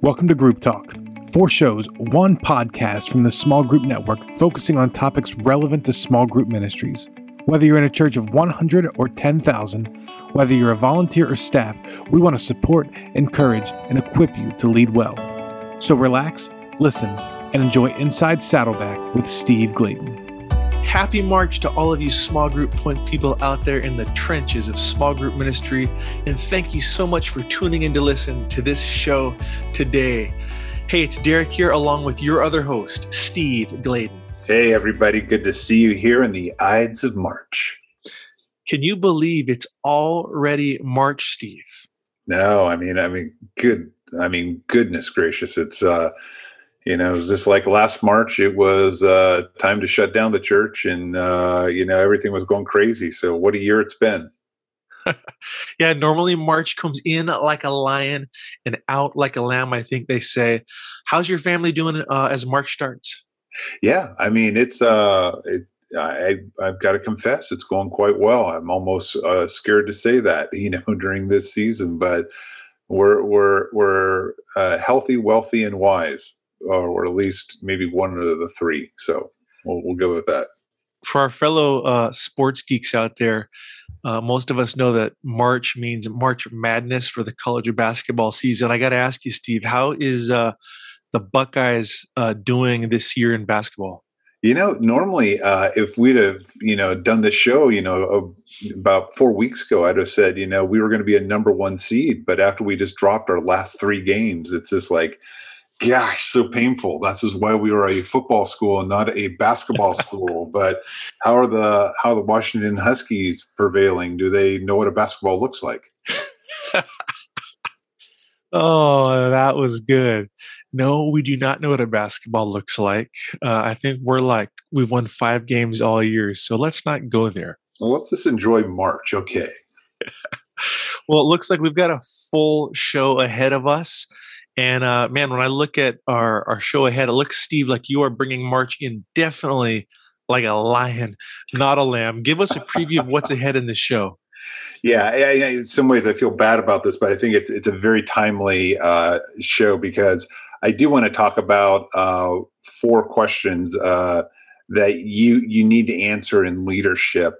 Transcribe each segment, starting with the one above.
Welcome to Group Talk. Four shows, one podcast from the Small Group Network focusing on topics relevant to small group ministries. Whether you're in a church of 100 or 10,000, whether you're a volunteer or staff, we want to support, encourage, and equip you to lead well. So relax, listen, and enjoy Inside Saddleback with Steve Gladen. Happy March to all of you small group point people out there in the trenches of small group ministry. And thank you so much for tuning in to listen to this show today. Hey, it's Derek here, along with your other host, Steve Gladen. Hey, everybody. Good to see you here in the Ides of March. Can you believe it's already March, Steve? No, I mean, I mean, good. I mean, goodness gracious. It's, uh, you know, it was just like last March, it was uh, time to shut down the church and, uh, you know, everything was going crazy. So, what a year it's been. yeah, normally March comes in like a lion and out like a lamb, I think they say. How's your family doing uh, as March starts? Yeah, I mean, it's, uh, it, I, I've got to confess, it's going quite well. I'm almost uh, scared to say that, you know, during this season, but we're, we're, we're uh, healthy, wealthy, and wise or at least maybe one of the three. So we'll, we'll go with that. For our fellow uh, sports geeks out there, uh, most of us know that March means March Madness for the college basketball season. I got to ask you, Steve, how is uh, the Buckeyes uh, doing this year in basketball? You know, normally, uh, if we'd have, you know, done the show, you know, about four weeks ago, I'd have said, you know, we were going to be a number one seed. But after we just dropped our last three games, it's just like, gosh, so painful. That's just why we were a football school and not a basketball school. But how are the how are the Washington Huskies prevailing? Do they know what a basketball looks like? oh, that was good. No, we do not know what a basketball looks like. Uh, I think we're like we've won five games all year, so let's not go there. Well, let's just enjoy March. Okay. well, it looks like we've got a full show ahead of us. And uh, man, when I look at our, our show ahead, it looks, Steve, like you are bringing March in definitely like a lion, not a lamb. Give us a preview of what's ahead in the show. Yeah, yeah, in some ways I feel bad about this, but I think it's it's a very timely uh, show because I do want to talk about uh, four questions uh, that you you need to answer in leadership.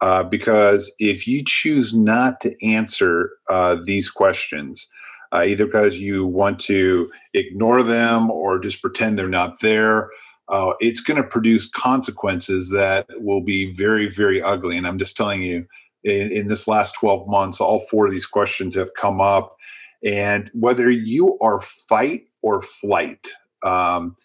Uh, because if you choose not to answer uh, these questions, uh, either because you want to ignore them or just pretend they're not there. Uh, it's going to produce consequences that will be very, very ugly. And I'm just telling you, in, in, this last 12 months, all four of these questions have come up. And whether you are fight or flight, um,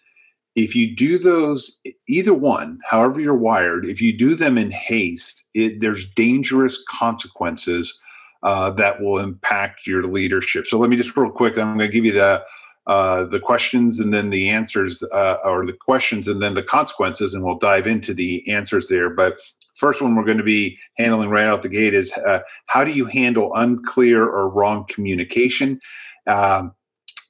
if you do those, either one, however you're wired, if you do them in haste, it, there's dangerous consequences uh, that will impact your leadership. So let me just real quick. I'm going to give you the uh, the questions and then the answers, uh, or the questions and then the consequences, and we'll dive into the answers there. But first one we're going to be handling right out the gate is uh, how do you handle unclear or wrong communication? Um,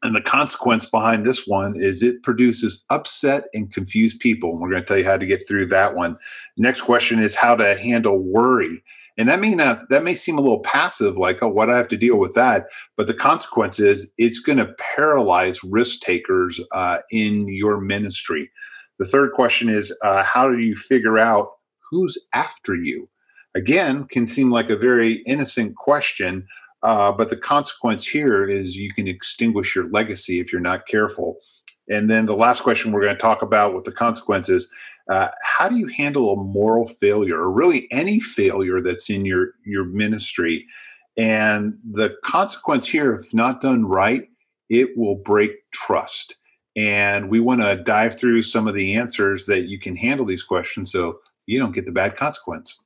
and the consequence behind this one is it produces upset and confused people. And we're going to tell you how to get through that one. Next question is how to handle worry and that may not that may seem a little passive, like, oh, what I have to deal with that. But the consequence is it's going to paralyze risk takers uh, in your ministry. The third question is uh, how do you figure out who's after you? Again, can seem like a very innocent question, uh, but the consequence here is you can extinguish your legacy if you're not careful. And then the last question we're going to talk about with the consequences uh, how do you handle a moral failure or really any failure that's in your your ministry? And the consequence here if not done right it will break trust. And we want to dive through some of the answers that you can handle these questions so you don't get the bad consequence.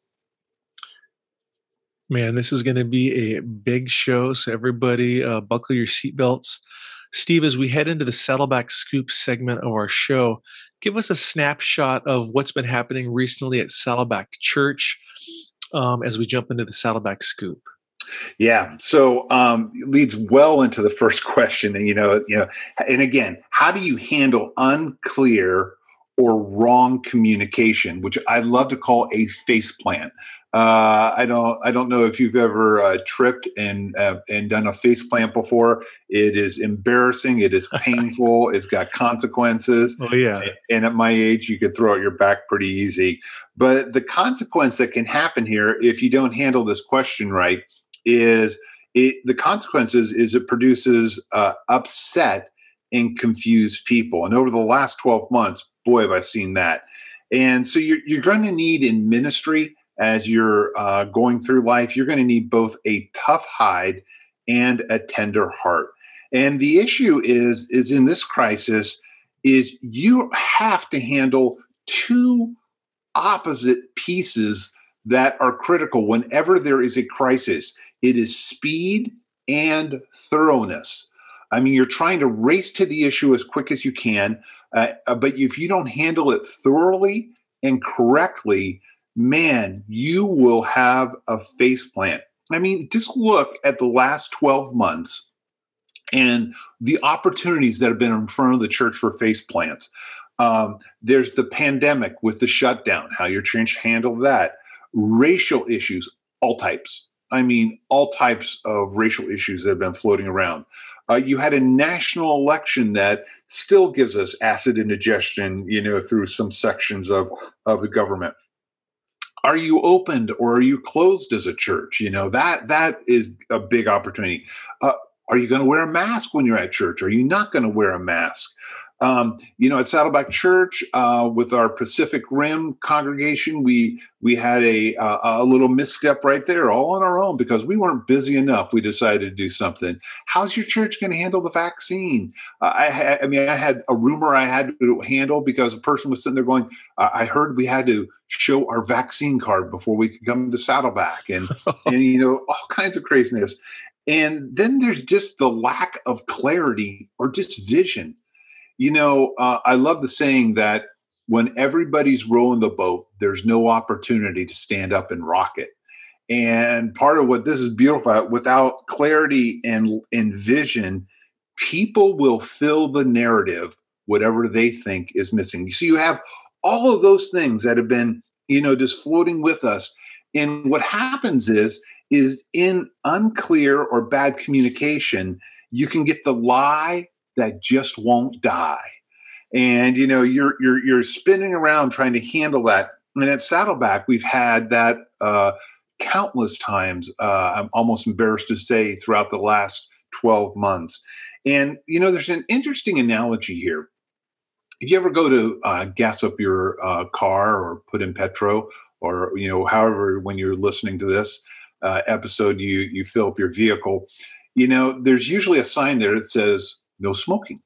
Man this is going to be a big show so everybody uh, buckle your seatbelts Steve, as we head into the Saddleback Scoop segment of our show, give us a snapshot of what's been happening recently at Saddleback Church um, as we jump into the Saddleback Scoop. Yeah, so um, leads well into the first question, and you know, you know, and again, how do you handle unclear or wrong communication, which I love to call a face plant? Uh, I don't. I don't know if you've ever uh, tripped and uh, and done a face plant before. It is embarrassing. It is painful. it's got consequences. Oh yeah. And at my age, you could throw out your back pretty easy. But the consequence that can happen here if you don't handle this question right is it. The consequences is it produces uh, upset and confused people. And over the last twelve months, boy, have I seen that. And so you're, you're going to need in ministry as you're uh, going through life, you're going to need both a tough hide and a tender heart. And the issue is, is in this crisis, is you have to handle two opposite pieces that are critical whenever there is a crisis. It is speed and thoroughness. I mean, you're trying to race to the issue as quick as you can, uh, but if you don't handle it thoroughly and correctly, man, you will have a face plant. I mean, just look at the last 12 months and the opportunities that have been in front of the church for face plants. Um, there's the pandemic with the shutdown, how your church handled that, racial issues, all types. I mean, all types of racial issues that have been floating around. Uh, you had a national election that still gives us acid indigestion, you know, through some sections of, of the government are you opened or are you closed as a church? You know that that is a big opportunity. Uh, are you going to wear a mask when you're at church? Are you not going to wear a mask um, you know, at Saddleback Church uh, with our Pacific Rim congregation, we we had a a little misstep right there, all on our own because we weren't busy enough. We decided to do something. How's your church going to handle the vaccine? Uh, I I mean, I had a rumor I had to handle because a person was sitting there going, "I heard we had to show our vaccine card before we could come to Saddleback," and and you know, all kinds of craziness. And then there's just the lack of clarity or just vision you know, uh, I love the saying that when everybody's rowing the boat, there's no opportunity to stand up and rock it. And part of what this is beautiful without clarity and, and vision, people will fill the narrative whatever they think is missing. So you have all of those things that have been, you know, just floating with us. And what happens is, is in unclear or bad communication, you can get the lie that just won't die. And you know, you're you're you're spinning around trying to handle that. And at Saddleback, we've had that uh, countless times. Uh, I'm almost embarrassed to say throughout the last 12 months. And you know, there's an interesting analogy here. If you ever go to uh, gas up your uh, car or put in petro, or you know, however, when you're listening to this uh, episode, you you fill up your vehicle. You know, there's usually a sign there that says no smoking.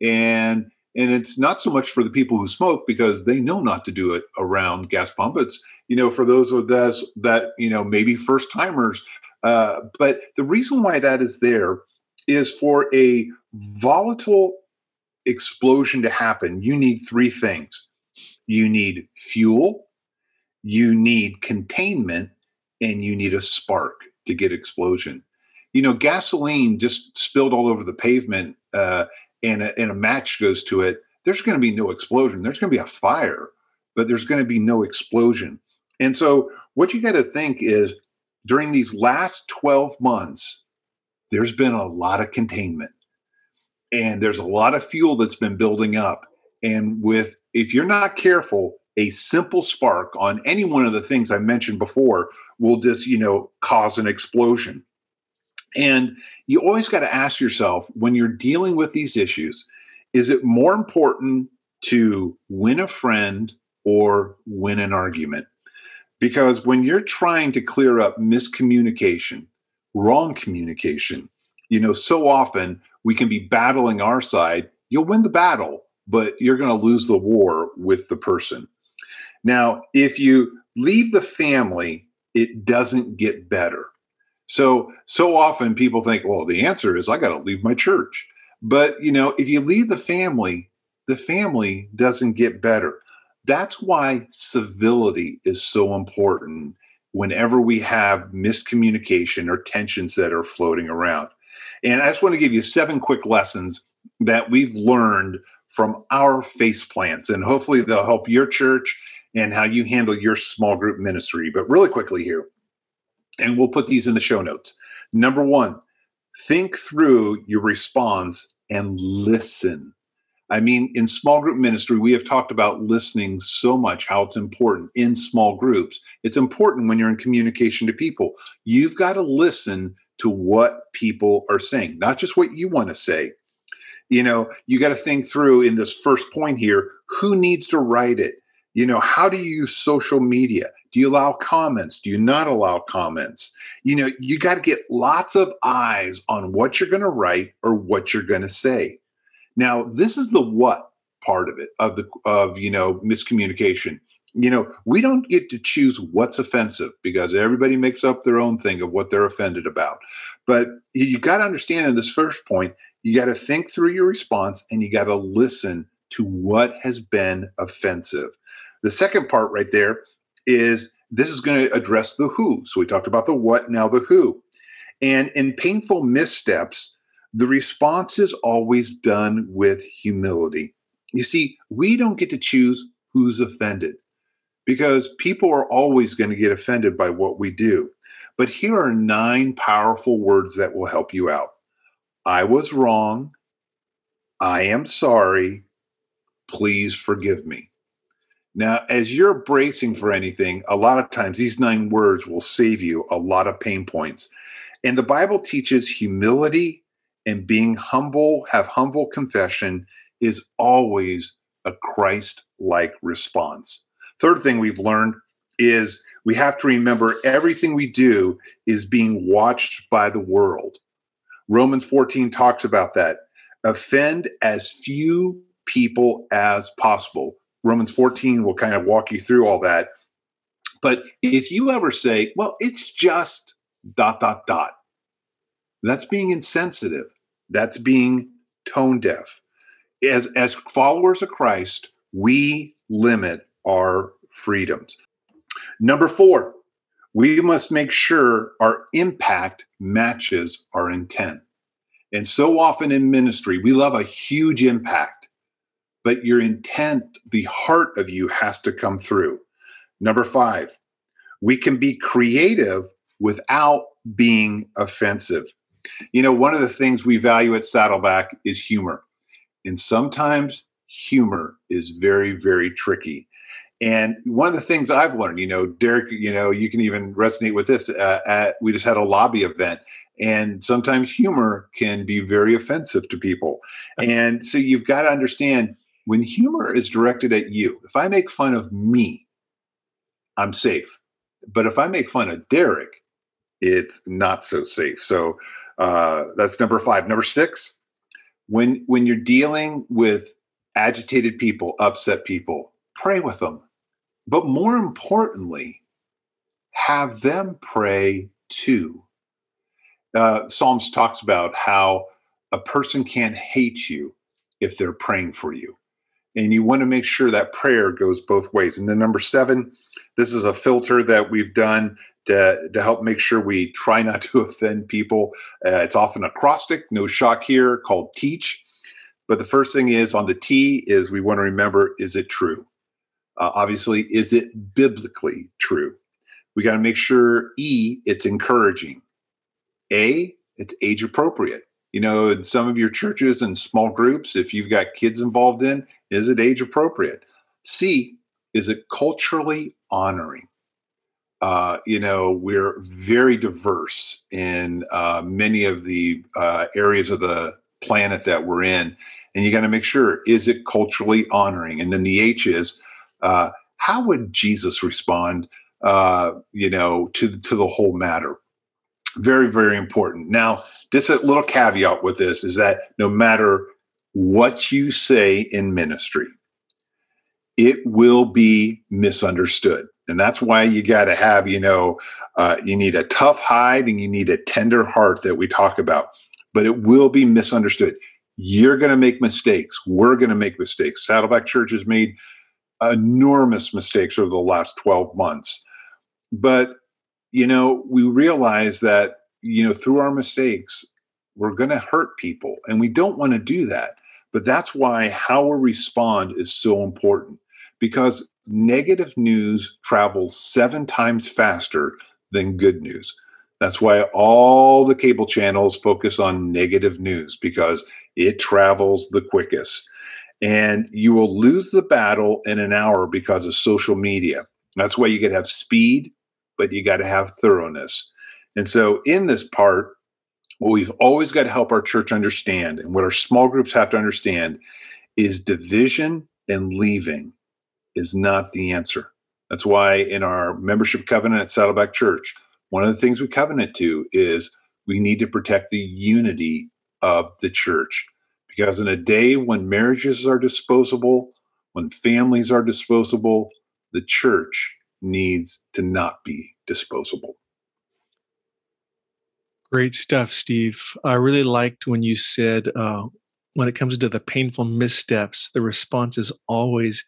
And and it's not so much for the people who smoke because they know not to do it around gas pump. It's you know for those of us that you know maybe first timers. Uh, but the reason why that is there is for a volatile explosion to happen. You need three things. You need fuel, you need containment, and you need a spark to get explosion you know, gasoline just spilled all over the pavement uh, and, a, and a match goes to it, there's going to be no explosion. There's going to be a fire, but there's going to be no explosion. And so, what you got to think is during these last 12 months, there's been a lot of containment and there's a lot of fuel that's been building up. And with, if you're not careful, a simple spark on any one of the things I mentioned before will just, you know, cause an explosion. And you always got to ask yourself when you're dealing with these issues is it more important to win a friend or win an argument? Because when you're trying to clear up miscommunication, wrong communication, you know, so often we can be battling our side. You'll win the battle, but you're going to lose the war with the person. Now, if you leave the family, it doesn't get better. So so often people think, well, the answer is I got to leave my church. But you know, if you leave the family, the family doesn't get better. That's why civility is so important whenever we have miscommunication or tensions that are floating around. And I just want to give you seven quick lessons that we've learned from our face plants, and hopefully they'll help your church and how you handle your small group ministry. But really quickly here, and we'll put these in the show notes. Number one, think through your response and listen. I mean, in small group ministry, we have talked about listening so much, how it's important in small groups. It's important when you're in communication to people. You've got to listen to what people are saying, not just what you want to say. You know, you got to think through in this first point here who needs to write it? You know, how do you use social media? Do you allow comments? Do you not allow comments? You know, you got to get lots of eyes on what you're going to write or what you're going to say. Now, this is the what part of it of the of you know miscommunication. You know, we don't get to choose what's offensive because everybody makes up their own thing of what they're offended about. But you got to understand in this first point, you got to think through your response and you got to listen to what has been offensive. The second part right there is this is going to address the who. So we talked about the what, now the who. And in painful missteps, the response is always done with humility. You see, we don't get to choose who's offended because people are always going to get offended by what we do. But here are nine powerful words that will help you out I was wrong. I am sorry. Please forgive me. Now, as you're bracing for anything, a lot of times these nine words will save you a lot of pain points. And the Bible teaches humility and being humble, have humble confession is always a Christ like response. Third thing we've learned is we have to remember everything we do is being watched by the world. Romans 14 talks about that. Offend as few people as possible. Romans 14 will kind of walk you through all that. But if you ever say, well, it's just dot, dot, dot, that's being insensitive. That's being tone deaf. As, as followers of Christ, we limit our freedoms. Number four, we must make sure our impact matches our intent. And so often in ministry, we love a huge impact, but your intent, the heart of you has to come through. Number five, we can be creative without being offensive. You know, one of the things we value at Saddleback is humor. And sometimes humor is very, very tricky. And one of the things I've learned, you know, Derek, you know, you can even resonate with this. Uh, at, we just had a lobby event, and sometimes humor can be very offensive to people. And so you've got to understand when humor is directed at you, if I make fun of me, I'm safe. But if I make fun of Derek, it's not so safe. So uh, that's number five. Number six, when when you're dealing with agitated people, upset people, pray with them. But more importantly, have them pray too. Uh, Psalms talks about how a person can't hate you if they're praying for you. And you want to make sure that prayer goes both ways. And then number seven, this is a filter that we've done to, to help make sure we try not to offend people. Uh, it's often acrostic, no shock here, called teach. But the first thing is on the T is we want to remember is it true? Uh, obviously, is it biblically true? We got to make sure E, it's encouraging. A, it's age appropriate. You know, in some of your churches and small groups, if you've got kids involved in, is it age appropriate? C, is it culturally honoring? uh, you know, we're very diverse in uh, many of the uh, areas of the planet that we're in. And you got to make sure is it culturally honoring? And then the H is uh, how would Jesus respond, uh, you know, to, to the whole matter? Very, very important. Now, just a little caveat with this is that no matter what you say in ministry, it will be misunderstood. And that's why you got to have you know uh, you need a tough hide and you need a tender heart that we talk about but it will be misunderstood. You're going to make mistakes. We're going to make mistakes. Saddleback church has made enormous mistakes over the last 12 months. But you know we realize that you know through our mistakes we're going to hurt people and we don't want to do that but that's why how we respond is so important because negative news travels seven times faster than good news. That's why all the cable channels focus on negative news because it travels the quickest. And you will lose the battle in an hour because of social media. That's why you to have speed, but you got to have thoroughness. And so, in this part, what we've always got to help our church understand, and what our small groups have to understand, is division and leaving is not the answer. That's why in our membership covenant at Saddleback Church, one of the things we covenant to is we need to protect the unity of the church. Because in a day when marriages are disposable, when families are disposable, the church needs to not be disposable. Great stuff, Steve. I really liked when you said uh, when it comes to the painful missteps, the response is always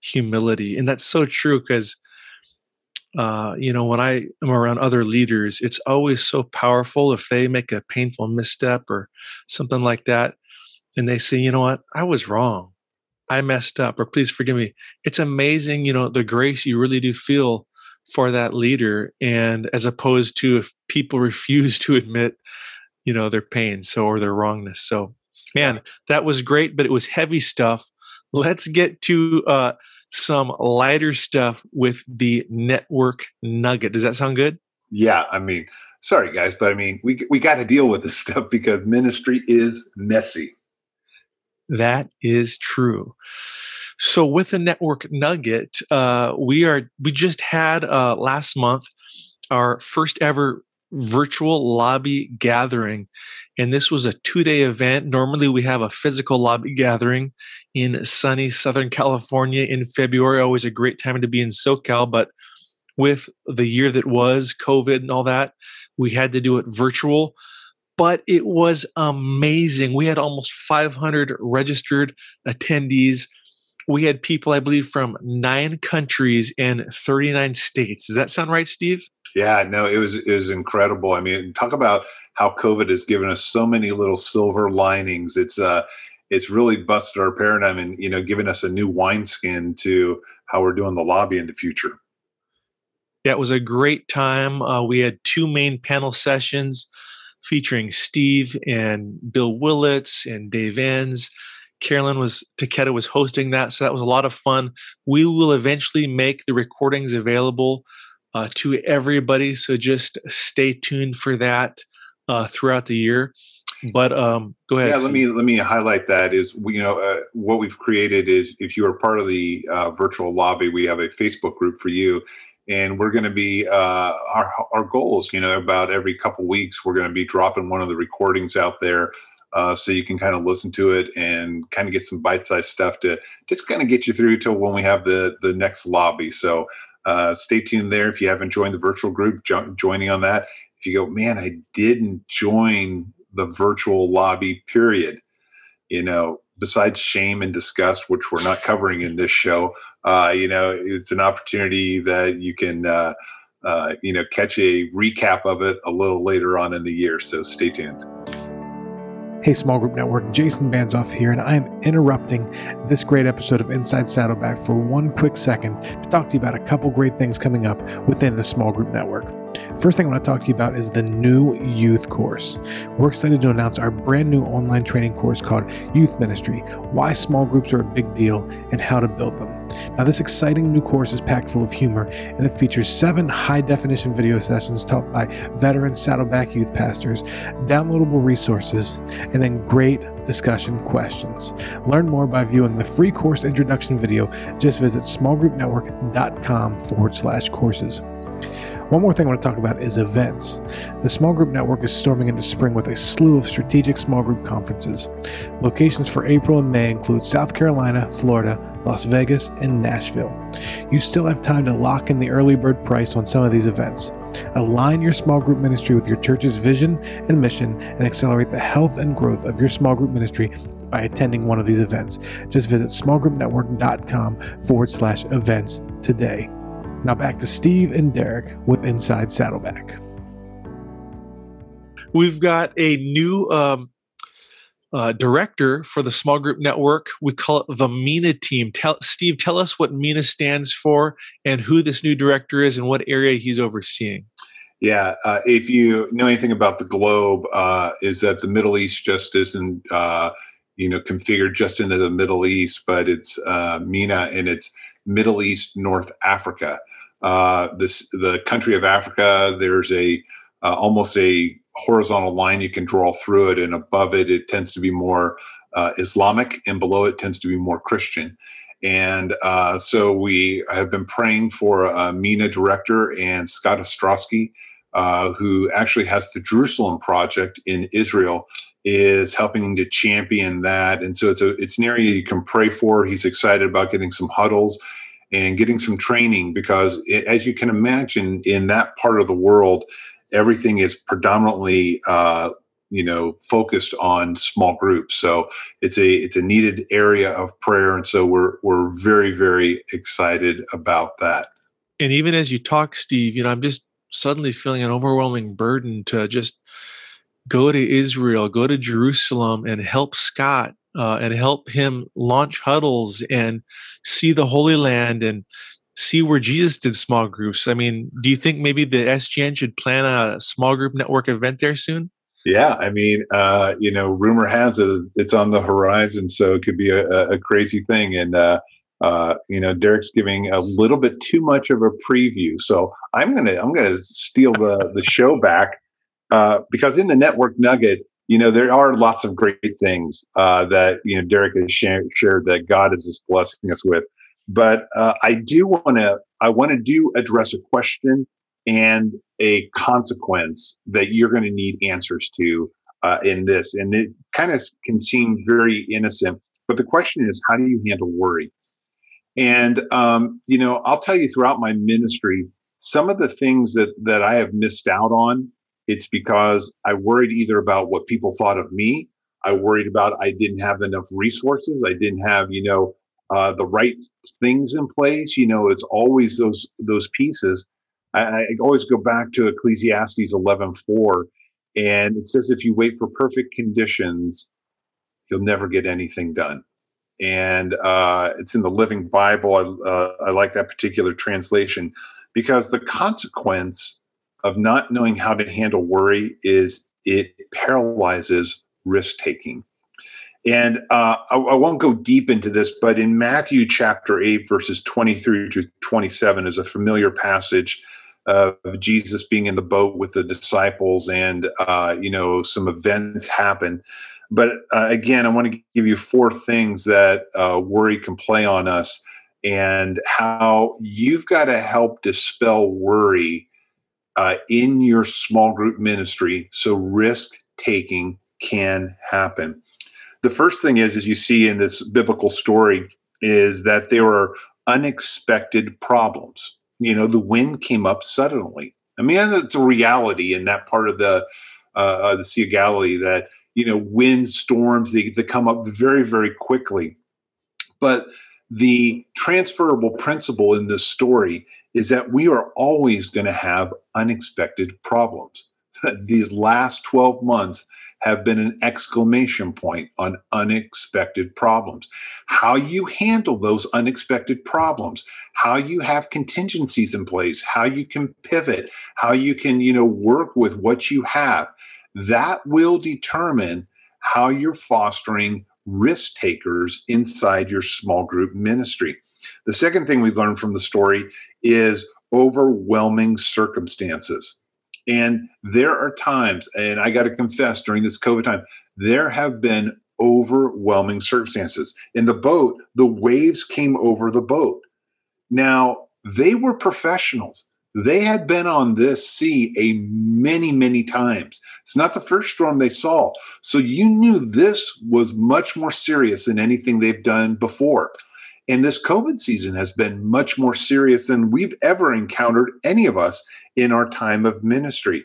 humility. And that's so true because uh, you know, when I am around other leaders, it's always so powerful if they make a painful misstep or something like that. And they say, you know what, I was wrong. I messed up, or please forgive me. It's amazing, you know, the grace you really do feel for that leader. And as opposed to if people refuse to admit, you know, their pain, so or their wrongness. So, man, that was great, but it was heavy stuff. Let's get to uh, some lighter stuff with the network nugget. Does that sound good? Yeah, I mean, sorry guys, but I mean, we we got to deal with this stuff because ministry is messy. That is true. So with the network nugget, uh, we are we just had uh, last month our first ever virtual lobby gathering. And this was a two day event. Normally, we have a physical lobby gathering in sunny Southern California in February. Always a great time to be in SoCal. But with the year that was, COVID and all that, we had to do it virtual. But it was amazing. We had almost 500 registered attendees. We had people, I believe, from nine countries and 39 states. Does that sound right, Steve? Yeah, no, it was it was incredible. I mean, talk about how COVID has given us so many little silver linings. It's uh it's really busted our paradigm and you know given us a new wineskin to how we're doing the lobby in the future. Yeah, it was a great time. Uh, we had two main panel sessions featuring Steve and Bill Willits and Dave Enns. Carolyn was Taketa was hosting that, so that was a lot of fun. We will eventually make the recordings available uh, to everybody. So just stay tuned for that uh, throughout the year. But um, go ahead. Yeah, let me let me highlight that. Is we, you know uh, what we've created is if you are part of the uh, virtual lobby, we have a Facebook group for you, and we're going to be uh, our our goals. You know, about every couple weeks, we're going to be dropping one of the recordings out there. Uh, so you can kind of listen to it and kind of get some bite-sized stuff to just kind of get you through to when we have the the next lobby. So uh, stay tuned there if you haven't joined the virtual group, jo- joining on that. If you go, man, I didn't join the virtual lobby, period. You know, besides shame and disgust, which we're not covering in this show, uh, you know, it's an opportunity that you can, uh, uh, you know, catch a recap of it a little later on in the year. So stay tuned. Hey, Small Group Network, Jason Banzoff here, and I am interrupting this great episode of Inside Saddleback for one quick second to talk to you about a couple great things coming up within the Small Group Network. First thing I want to talk to you about is the new youth course. We're excited to announce our brand new online training course called Youth Ministry Why Small Groups Are a Big Deal and How to Build Them. Now, this exciting new course is packed full of humor and it features seven high definition video sessions taught by veteran Saddleback youth pastors, downloadable resources, and then great discussion questions. Learn more by viewing the free course introduction video. Just visit smallgroupnetwork.com forward slash courses. One more thing I want to talk about is events. The Small Group Network is storming into spring with a slew of strategic small group conferences. Locations for April and May include South Carolina, Florida, Las Vegas, and Nashville. You still have time to lock in the early bird price on some of these events. Align your small group ministry with your church's vision and mission and accelerate the health and growth of your small group ministry by attending one of these events. Just visit smallgroupnetwork.com forward slash events today. Now back to Steve and Derek with Inside Saddleback. We've got a new um, uh, director for the small group network. We call it the MENA team. Tell, Steve, tell us what MENA stands for and who this new director is and what area he's overseeing. Yeah, uh, if you know anything about the globe, uh, is that the Middle East just isn't uh, you know configured just into the Middle East, but it's uh, MENA and it's Middle East North Africa. Uh, this the country of Africa. There's a uh, almost a horizontal line you can draw through it, and above it, it tends to be more Islamic, and below it tends to be more Christian. And uh, so we have been praying for a MENA director and Scott Ostrowski uh, who actually has the Jerusalem Project in Israel, is helping to champion that. And so it's a it's an area you can pray for. He's excited about getting some huddles and getting some training because, it, as you can imagine, in that part of the world, everything is predominantly. Uh, you know focused on small groups so it's a it's a needed area of prayer and so we're we're very very excited about that and even as you talk steve you know i'm just suddenly feeling an overwhelming burden to just go to Israel, go to Jerusalem, and help Scott uh, and help him launch huddles and see the Holy Land and see where Jesus did small groups. I mean, do you think maybe the SGN should plan a small group network event there soon? Yeah, I mean, uh, you know, rumor has it it's on the horizon, so it could be a, a crazy thing. And uh, uh, you know, Derek's giving a little bit too much of a preview, so I'm gonna I'm gonna steal the the show back uh, because in the network nugget, you know, there are lots of great things uh, that you know Derek has shared, shared that God is just blessing us with. But uh, I do want to I want to do address a question and a consequence that you're going to need answers to uh, in this, and it kind of can seem very innocent. But the question is, how do you handle worry? And um, you know, I'll tell you throughout my ministry, some of the things that that I have missed out on, it's because I worried either about what people thought of me. I worried about I didn't have enough resources. I didn't have, you know, uh, the right things in place. You know, it's always those those pieces. I, I always go back to Ecclesiastes eleven four, and it says if you wait for perfect conditions, you'll never get anything done and uh, it's in the Living Bible. I, uh, I like that particular translation because the consequence of not knowing how to handle worry is it paralyzes risk taking. And uh, I, I, won't go deep into this, but in Matthew chapter 8, verses 23 to 27 is a familiar passage of Jesus being in the boat with the disciples, and, uh, you know, some events happen. But uh, again, I want to give you four things that uh, worry can play on us and how you've got to help dispel worry uh, in your small group ministry so risk taking can happen. The first thing is, as you see in this biblical story, is that there were unexpected problems. You know, the wind came up suddenly. I mean, it's a reality in that part of the uh, the Sea of Galilee that you know wind storms they, they come up very very quickly but the transferable principle in this story is that we are always going to have unexpected problems the last 12 months have been an exclamation point on unexpected problems. How you handle those unexpected problems, how you have contingencies in place, how you can pivot, how you can, you know, work with what you have that will determine how you're fostering risk takers inside your small group ministry. The second thing we learned from the story is overwhelming circumstances. And there are times, and I got to confess, during this COVID time, there have been overwhelming circumstances. In the boat, the waves came over the boat. Now, they were professionals. They had been on this sea a many, many times. It's not the first storm they saw. So you knew this was much more serious than anything they've done before. And this COVID season has been much more serious than we've ever encountered, any of us, in our time of ministry.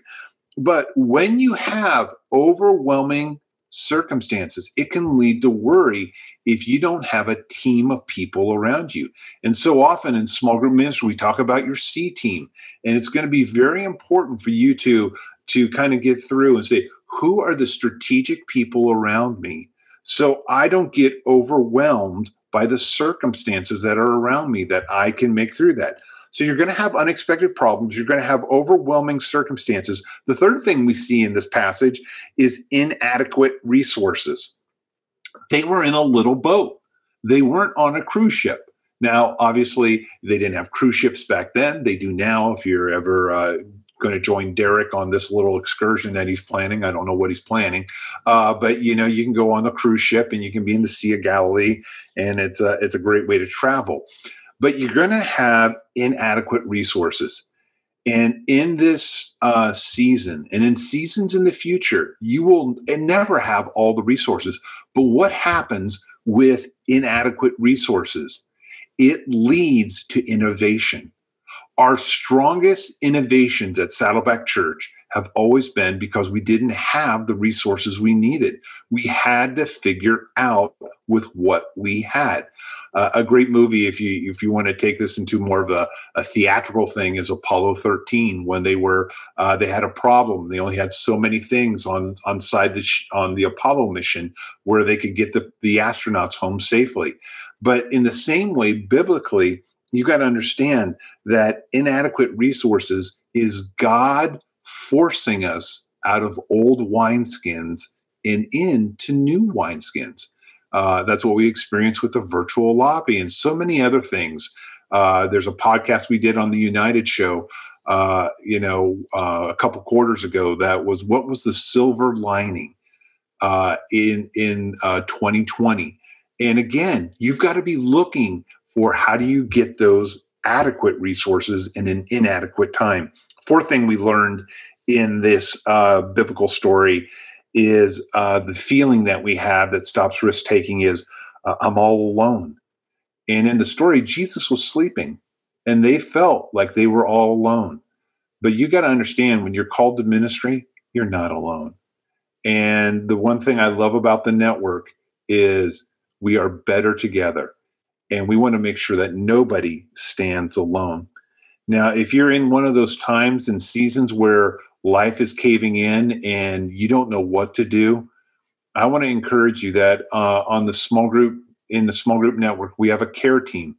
But when you have overwhelming circumstances. It can lead to worry if you don't have a team of people around you. And so often in small group ministry, we talk about your C team, and it's going to be very important for you to to kind of get through and say, who are the strategic people around me so I don't get overwhelmed by the circumstances that are around me that I can make through that. So you're going to have unexpected problems. You're going to have overwhelming circumstances. The third thing we see in this passage is inadequate resources. They were in a little boat, they weren't on a cruise ship. Now, obviously, they didn't have cruise ships back then. They do now. If you're ever uh, going to join Derek on this little excursion that he's planning. I don't know what he's planning, uh, but you know you can go on the cruise ship and you can be in the Sea of Galilee, and it's a, it's a great way to travel. But you're going to have inadequate resources, and in this uh, season and in seasons in the future, you will never have all the resources. But what happens with inadequate resources? It leads to innovation our strongest innovations at Saddleback Church have always been because we didn't have the resources we needed. We had to figure out with what we had. Uh, a great movie, if you if you want to take this into more of a, a theatrical thing, is Apollo 13. When they were uh, they had a problem, they only had so many things on on side the sh- on the Apollo mission where they could get the the astronauts home safely. But in the same way, biblically you got to understand that inadequate resources is God forcing us out of old wineskins and into new wineskins. Uh, that's what we experience with the virtual lobby and so many other things. Uh, there's a podcast we did on the United Show, uh, you know, uh, a couple quarters ago. That was what was the silver lining uh, in in 2020. Uh, and again, you've got to be looking for how do you get those adequate resources in an inadequate time. Fourth thing we learned in this uh, biblical story is uh, the feeling that we have that stops risk taking is uh, I'm all alone. And in the story, Jesus was sleeping and they felt like they were all alone. But you got to understand when you're called to ministry, you're not alone. And the one thing I love about the network is we are better together and we want to make sure that nobody stands alone. Now, if you're in one of those times and seasons where life is caving in and you don't know what to do, I want to encourage you that uh, on the small group in the small group network, we have a care team.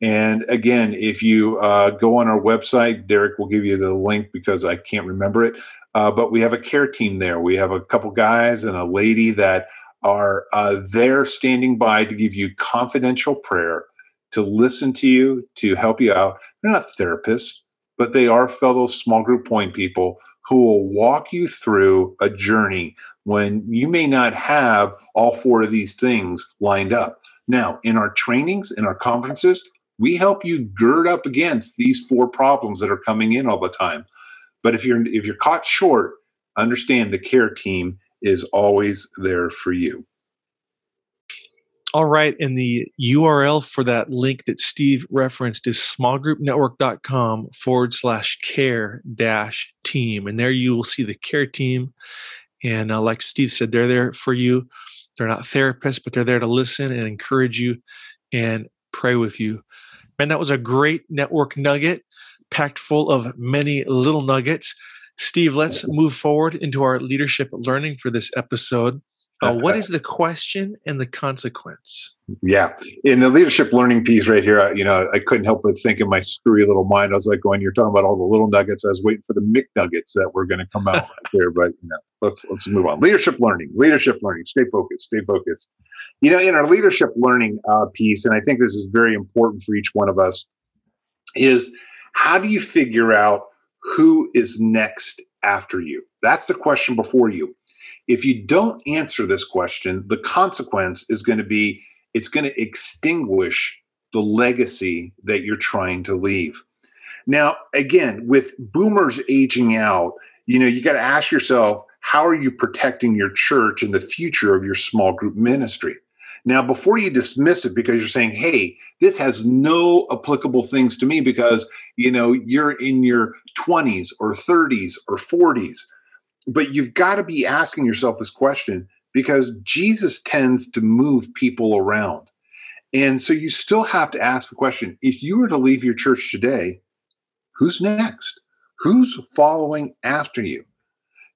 And again, if you uh, go on our website, Derek will give you the link because I can't remember it. Uh, but we have a care team there. We have a couple guys and a lady that are uh, there standing by to give you confidential prayer, to listen to you, to help you out. They're not therapists, but they are fellow small group point people who will walk you through a journey when you may not have all four of these things lined up. Now, in our trainings, in our conferences, we help you gird up against these four problems that are coming in all the time. But if you're if you're caught short, understand the care team is always there for you. All right. And the URL for that link that Steve referenced is smallgroupnetwork.com forward slash care dash team. And there you will see the care team. And uh, like Steve said, they're there for you. They're not therapists, but they're there to listen and encourage you and pray with you. Man, that was a great network nugget packed full of many little nuggets. Steve, let's move forward into our leadership learning for this episode. Uh, what is the question and the consequence? Yeah, in the leadership learning piece right here, you know, I couldn't help but think in my screwy little mind. I was like, "Going, you're talking about all the little nuggets." I was waiting for the McNuggets that were going to come out right there, but you know, let's let's move on. Leadership learning, leadership learning. Stay focused. Stay focused. You know, in our leadership learning uh, piece, and I think this is very important for each one of us, is how do you figure out who is next after you? That's the question before you. If you don't answer this question, the consequence is going to be it's going to extinguish the legacy that you're trying to leave. Now, again, with boomers aging out, you know, you got to ask yourself, how are you protecting your church and the future of your small group ministry? Now, before you dismiss it because you're saying, hey, this has no applicable things to me because, you know, you're in your 20s or 30s or 40s. But you've got to be asking yourself this question because Jesus tends to move people around. And so you still have to ask the question if you were to leave your church today, who's next? Who's following after you?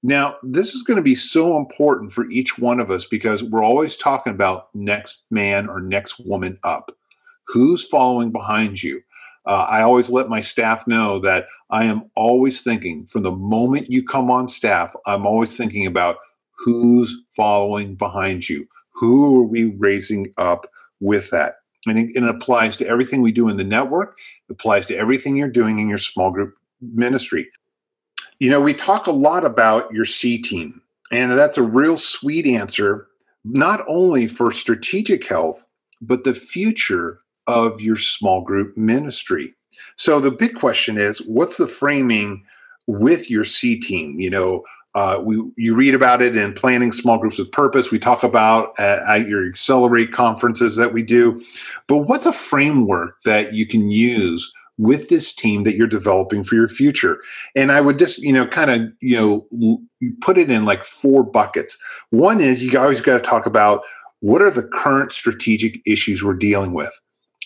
Now, this is going to be so important for each one of us because we're always talking about next man or next woman up. Who's following behind you? Uh, I always let my staff know that I am always thinking from the moment you come on staff, I'm always thinking about who's following behind you. Who are we raising up with that? And it, and it applies to everything we do in the network, it applies to everything you're doing in your small group ministry. You know, we talk a lot about your C team, and that's a real sweet answer, not only for strategic health, but the future of your small group ministry. So the big question is what's the framing with your C team? You know, uh, we you read about it in planning small groups with purpose. We talk about at, at, your accelerate conferences that we do, but what's a framework that you can use with this team that you're developing for your future. And I would just, you know, kind of, you know, you put it in like four buckets. One is you always got to talk about what are the current strategic issues we're dealing with.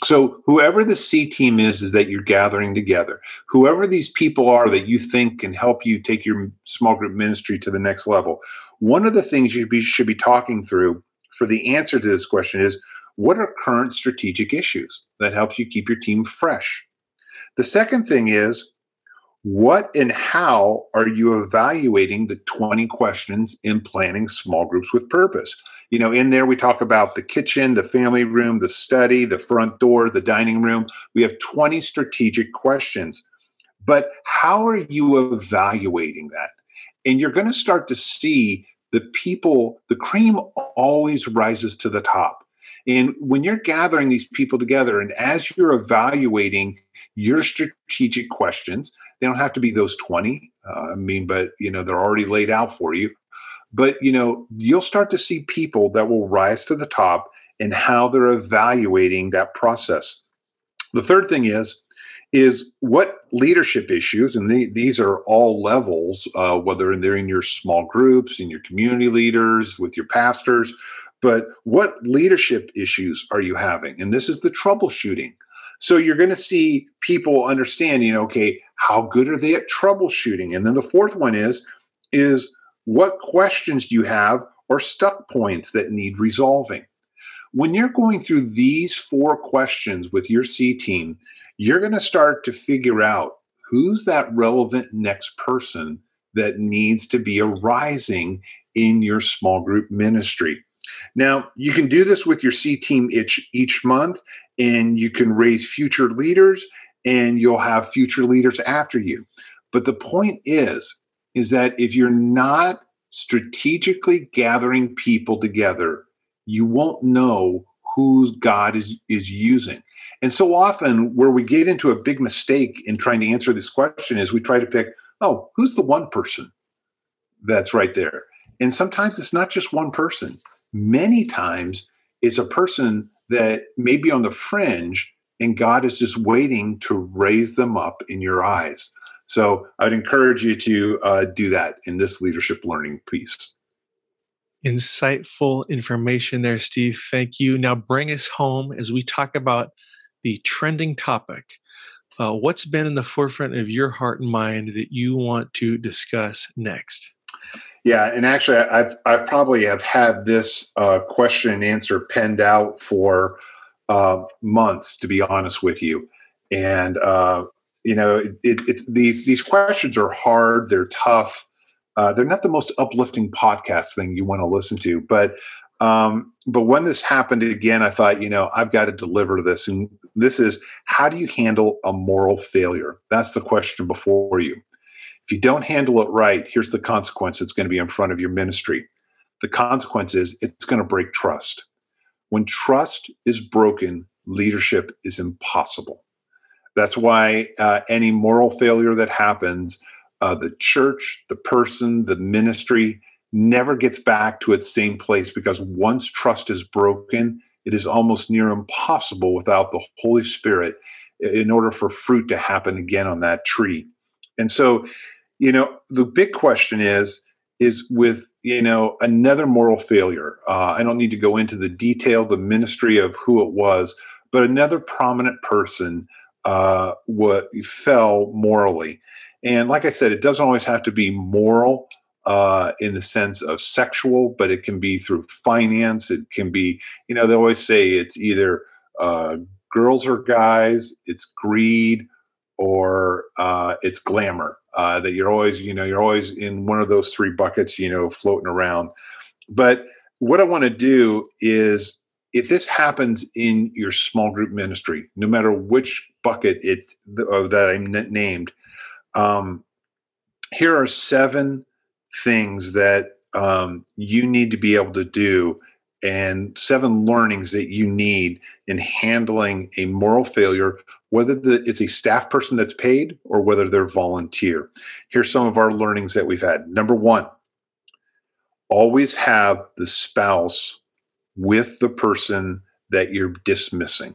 So whoever the C team is, is that you're gathering together. Whoever these people are that you think can help you take your small group ministry to the next level. One of the things you should be talking through for the answer to this question is what are current strategic issues that helps you keep your team fresh? The second thing is, what and how are you evaluating the 20 questions in planning small groups with purpose? You know, in there we talk about the kitchen, the family room, the study, the front door, the dining room. We have 20 strategic questions. But how are you evaluating that? And you're going to start to see the people, the cream always rises to the top. And when you're gathering these people together, and as you're evaluating your strategic questions. They don't have to be those 20. Uh, I mean, but you know, they're already laid out for you. But you know, you'll start to see people that will rise to the top and how they're evaluating that process. The third thing is is what leadership issues, and the, these are all levels, uh, whether they're in your small groups, in your community leaders, with your pastors, but what leadership issues are you having? And this is the troubleshooting. So you're going to see people understanding, okay, how good are they at troubleshooting? And then the fourth one is, is what questions do you have or stuck points that need resolving? When you're going through these four questions with your C team, you're going to start to figure out who's that relevant next person that needs to be arising in your small group ministry. Now, you can do this with your C team each, each month, and you can raise future leaders, and you'll have future leaders after you. But the point is, is that if you're not strategically gathering people together, you won't know who God is, is using. And so often, where we get into a big mistake in trying to answer this question is we try to pick, oh, who's the one person that's right there? And sometimes it's not just one person many times it's a person that may be on the fringe and God is just waiting to raise them up in your eyes. So I'd encourage you to uh, do that in this leadership learning piece. Insightful information there, Steve. Thank you. Now bring us home as we talk about the trending topic. Uh, what's been in the forefront of your heart and mind that you want to discuss next? Yeah, and actually, I've I probably have had this uh, question and answer penned out for uh, months, to be honest with you. And uh, you know, it, it, it's these these questions are hard. They're tough. Uh, they're not the most uplifting podcast thing you want to listen to, but um, but when this happened again, I thought, you know, I've got to deliver this. And this is how do you handle a moral failure? That's the question before you. If you don't handle it right, here's the consequence that's going to be in front of your ministry. The consequence is it's going to break trust. When trust is broken, leadership is impossible. That's why uh, any moral failure that happens, uh, the church, the person, the ministry never gets back to its same place because once trust is broken, it is almost near impossible without the Holy Spirit in order for fruit to happen again on that tree. And so you know, the big question is, is with you know another moral failure. Uh, I don't need to go into the detail, the ministry of who it was, but another prominent person uh, what fell morally. And like I said, it doesn't always have to be moral. uh, in the sense of sexual, but it can be through finance. It can be, you know, they always say it's either uh, girls or guys, it's greed, or uh, it's glamour. Uh, that you're always, you know, you're always in one of those three buckets, you know, floating around. But what I want to do is if this happens in your small group ministry, no matter which bucket it's uh, that I named, um, here are seven things that um, you need to be able to do and seven learnings that you need in handling a moral failure, whether the, it's a staff person that's paid or whether they're volunteer. Here's some of our learnings that we've had. Number one, always have the spouse with the person that you're dismissing.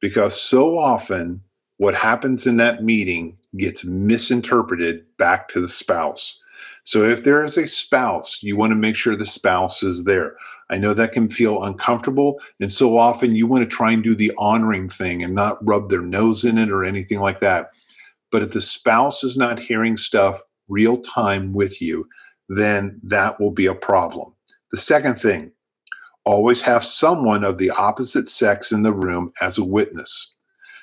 Because so often, what happens in that meeting gets misinterpreted back to the spouse. So if there is a spouse, you want to make sure the spouse is there. I know that can feel uncomfortable. And so often you want to try and do the honoring thing and not rub their nose in it or anything like that. But if the spouse is not hearing stuff real time with you, then that will be a problem. The second thing, always have someone of the opposite sex in the room as a witness.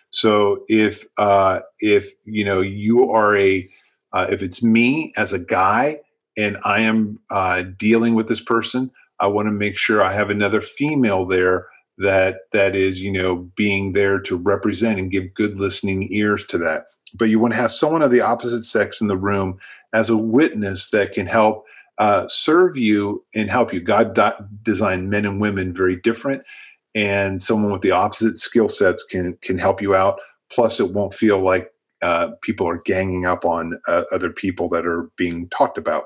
So if uh, if you know you are a uh, if it's me as a guy and I am uh, dealing with this person, I want to make sure I have another female there that that is you know being there to represent and give good listening ears to that. But you want to have someone of the opposite sex in the room as a witness that can help uh, serve you and help you. God designed men and women very different, and someone with the opposite skill sets can can help you out. Plus, it won't feel like uh, people are ganging up on uh, other people that are being talked about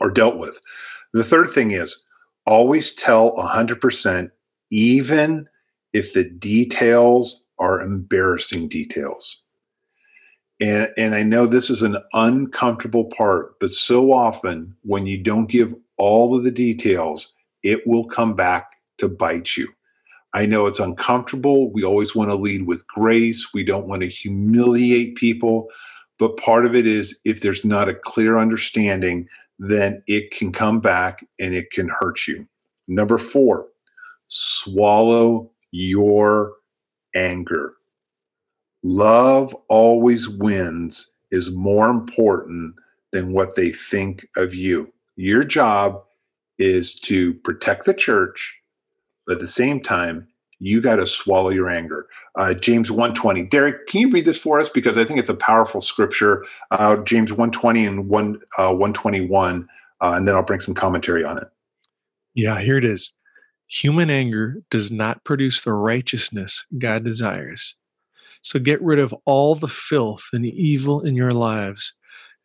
or dealt with. The third thing is always tell 100%, even if the details are embarrassing details. And, and I know this is an uncomfortable part, but so often when you don't give all of the details, it will come back to bite you. I know it's uncomfortable. We always want to lead with grace. We don't want to humiliate people. But part of it is if there's not a clear understanding, then it can come back and it can hurt you. Number four, swallow your anger. Love always wins is more important than what they think of you. Your job is to protect the church but at the same time, you got to swallow your anger. Uh, James 120. Derek, can you read this for us? Because I think it's a powerful scripture. Uh, James 120 and 1, uh, 121, uh, and then I'll bring some commentary on it. Yeah, here it is. Human anger does not produce the righteousness God desires. So get rid of all the filth and evil in your lives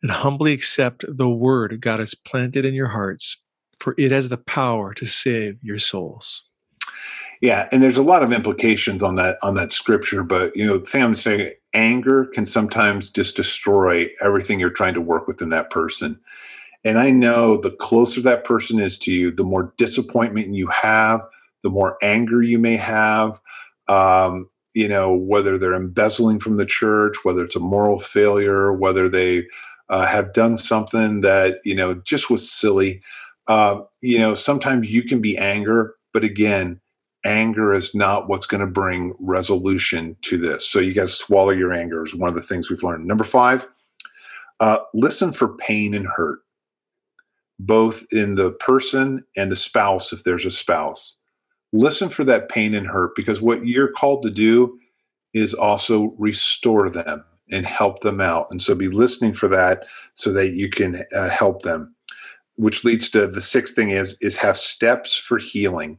and humbly accept the word God has planted in your hearts, for it has the power to save your souls. Yeah, and there's a lot of implications on that on that scripture, but you know, Sam's saying anger can sometimes just destroy everything you're trying to work with in that person. And I know the closer that person is to you, the more disappointment you have, the more anger you may have. Um, you know, whether they're embezzling from the church, whether it's a moral failure, whether they uh, have done something that you know just was silly. Uh, you know, sometimes you can be anger, but again, anger is not what's going to bring resolution to this. So you got to swallow your anger is one of the things we've learned. Number five, uh, listen for pain and hurt, both in the person and the spouse, if there's a spouse. Listen for that pain and hurt because what you're called to do is also restore them and help them out. And so be listening for that so that you can uh, help them. Which leads to the sixth thing is is have steps for healing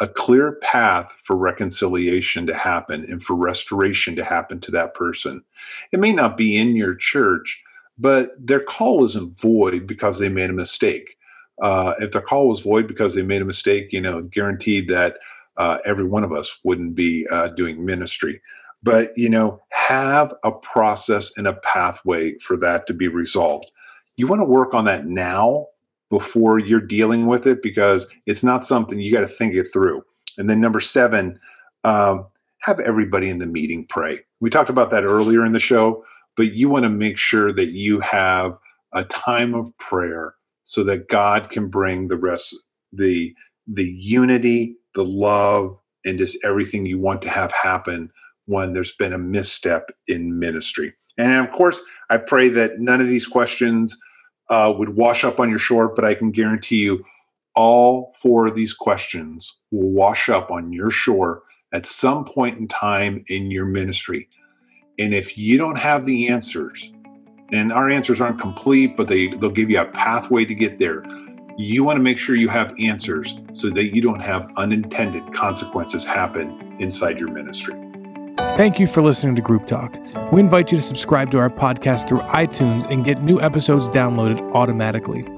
a clear path for reconciliation to happen and for restoration to happen to that person. It may not be in your church, but their call isn't void because they made a mistake. Uh, if their call was void because they made a mistake, you know, guaranteed that uh, every one of us wouldn't be uh, doing ministry. But, you know, have a process and a pathway for that to be resolved. You want to work on that now before you're dealing with it because it's not something you got to think it through. And then number seven, um, have everybody in the meeting pray. We talked about that earlier in the show, but you want to make sure that you have a time of prayer so that God can bring the rest, the the unity, the love, and just everything you want to have happen when there's been a misstep in ministry. And of course, I pray that none of these questions uh, would wash up on your shore, but I can guarantee you all four of these questions will wash up on your shore at some point in time in your ministry. And if you don't have the answers, and our answers aren't complete, but they, they'll give you a pathway to get there. You want to make sure you have answers so that you don't have unintended consequences happen inside your ministry. Thank you for listening to Group Talk. We invite you to subscribe to our podcast through iTunes and get new episodes downloaded automatically.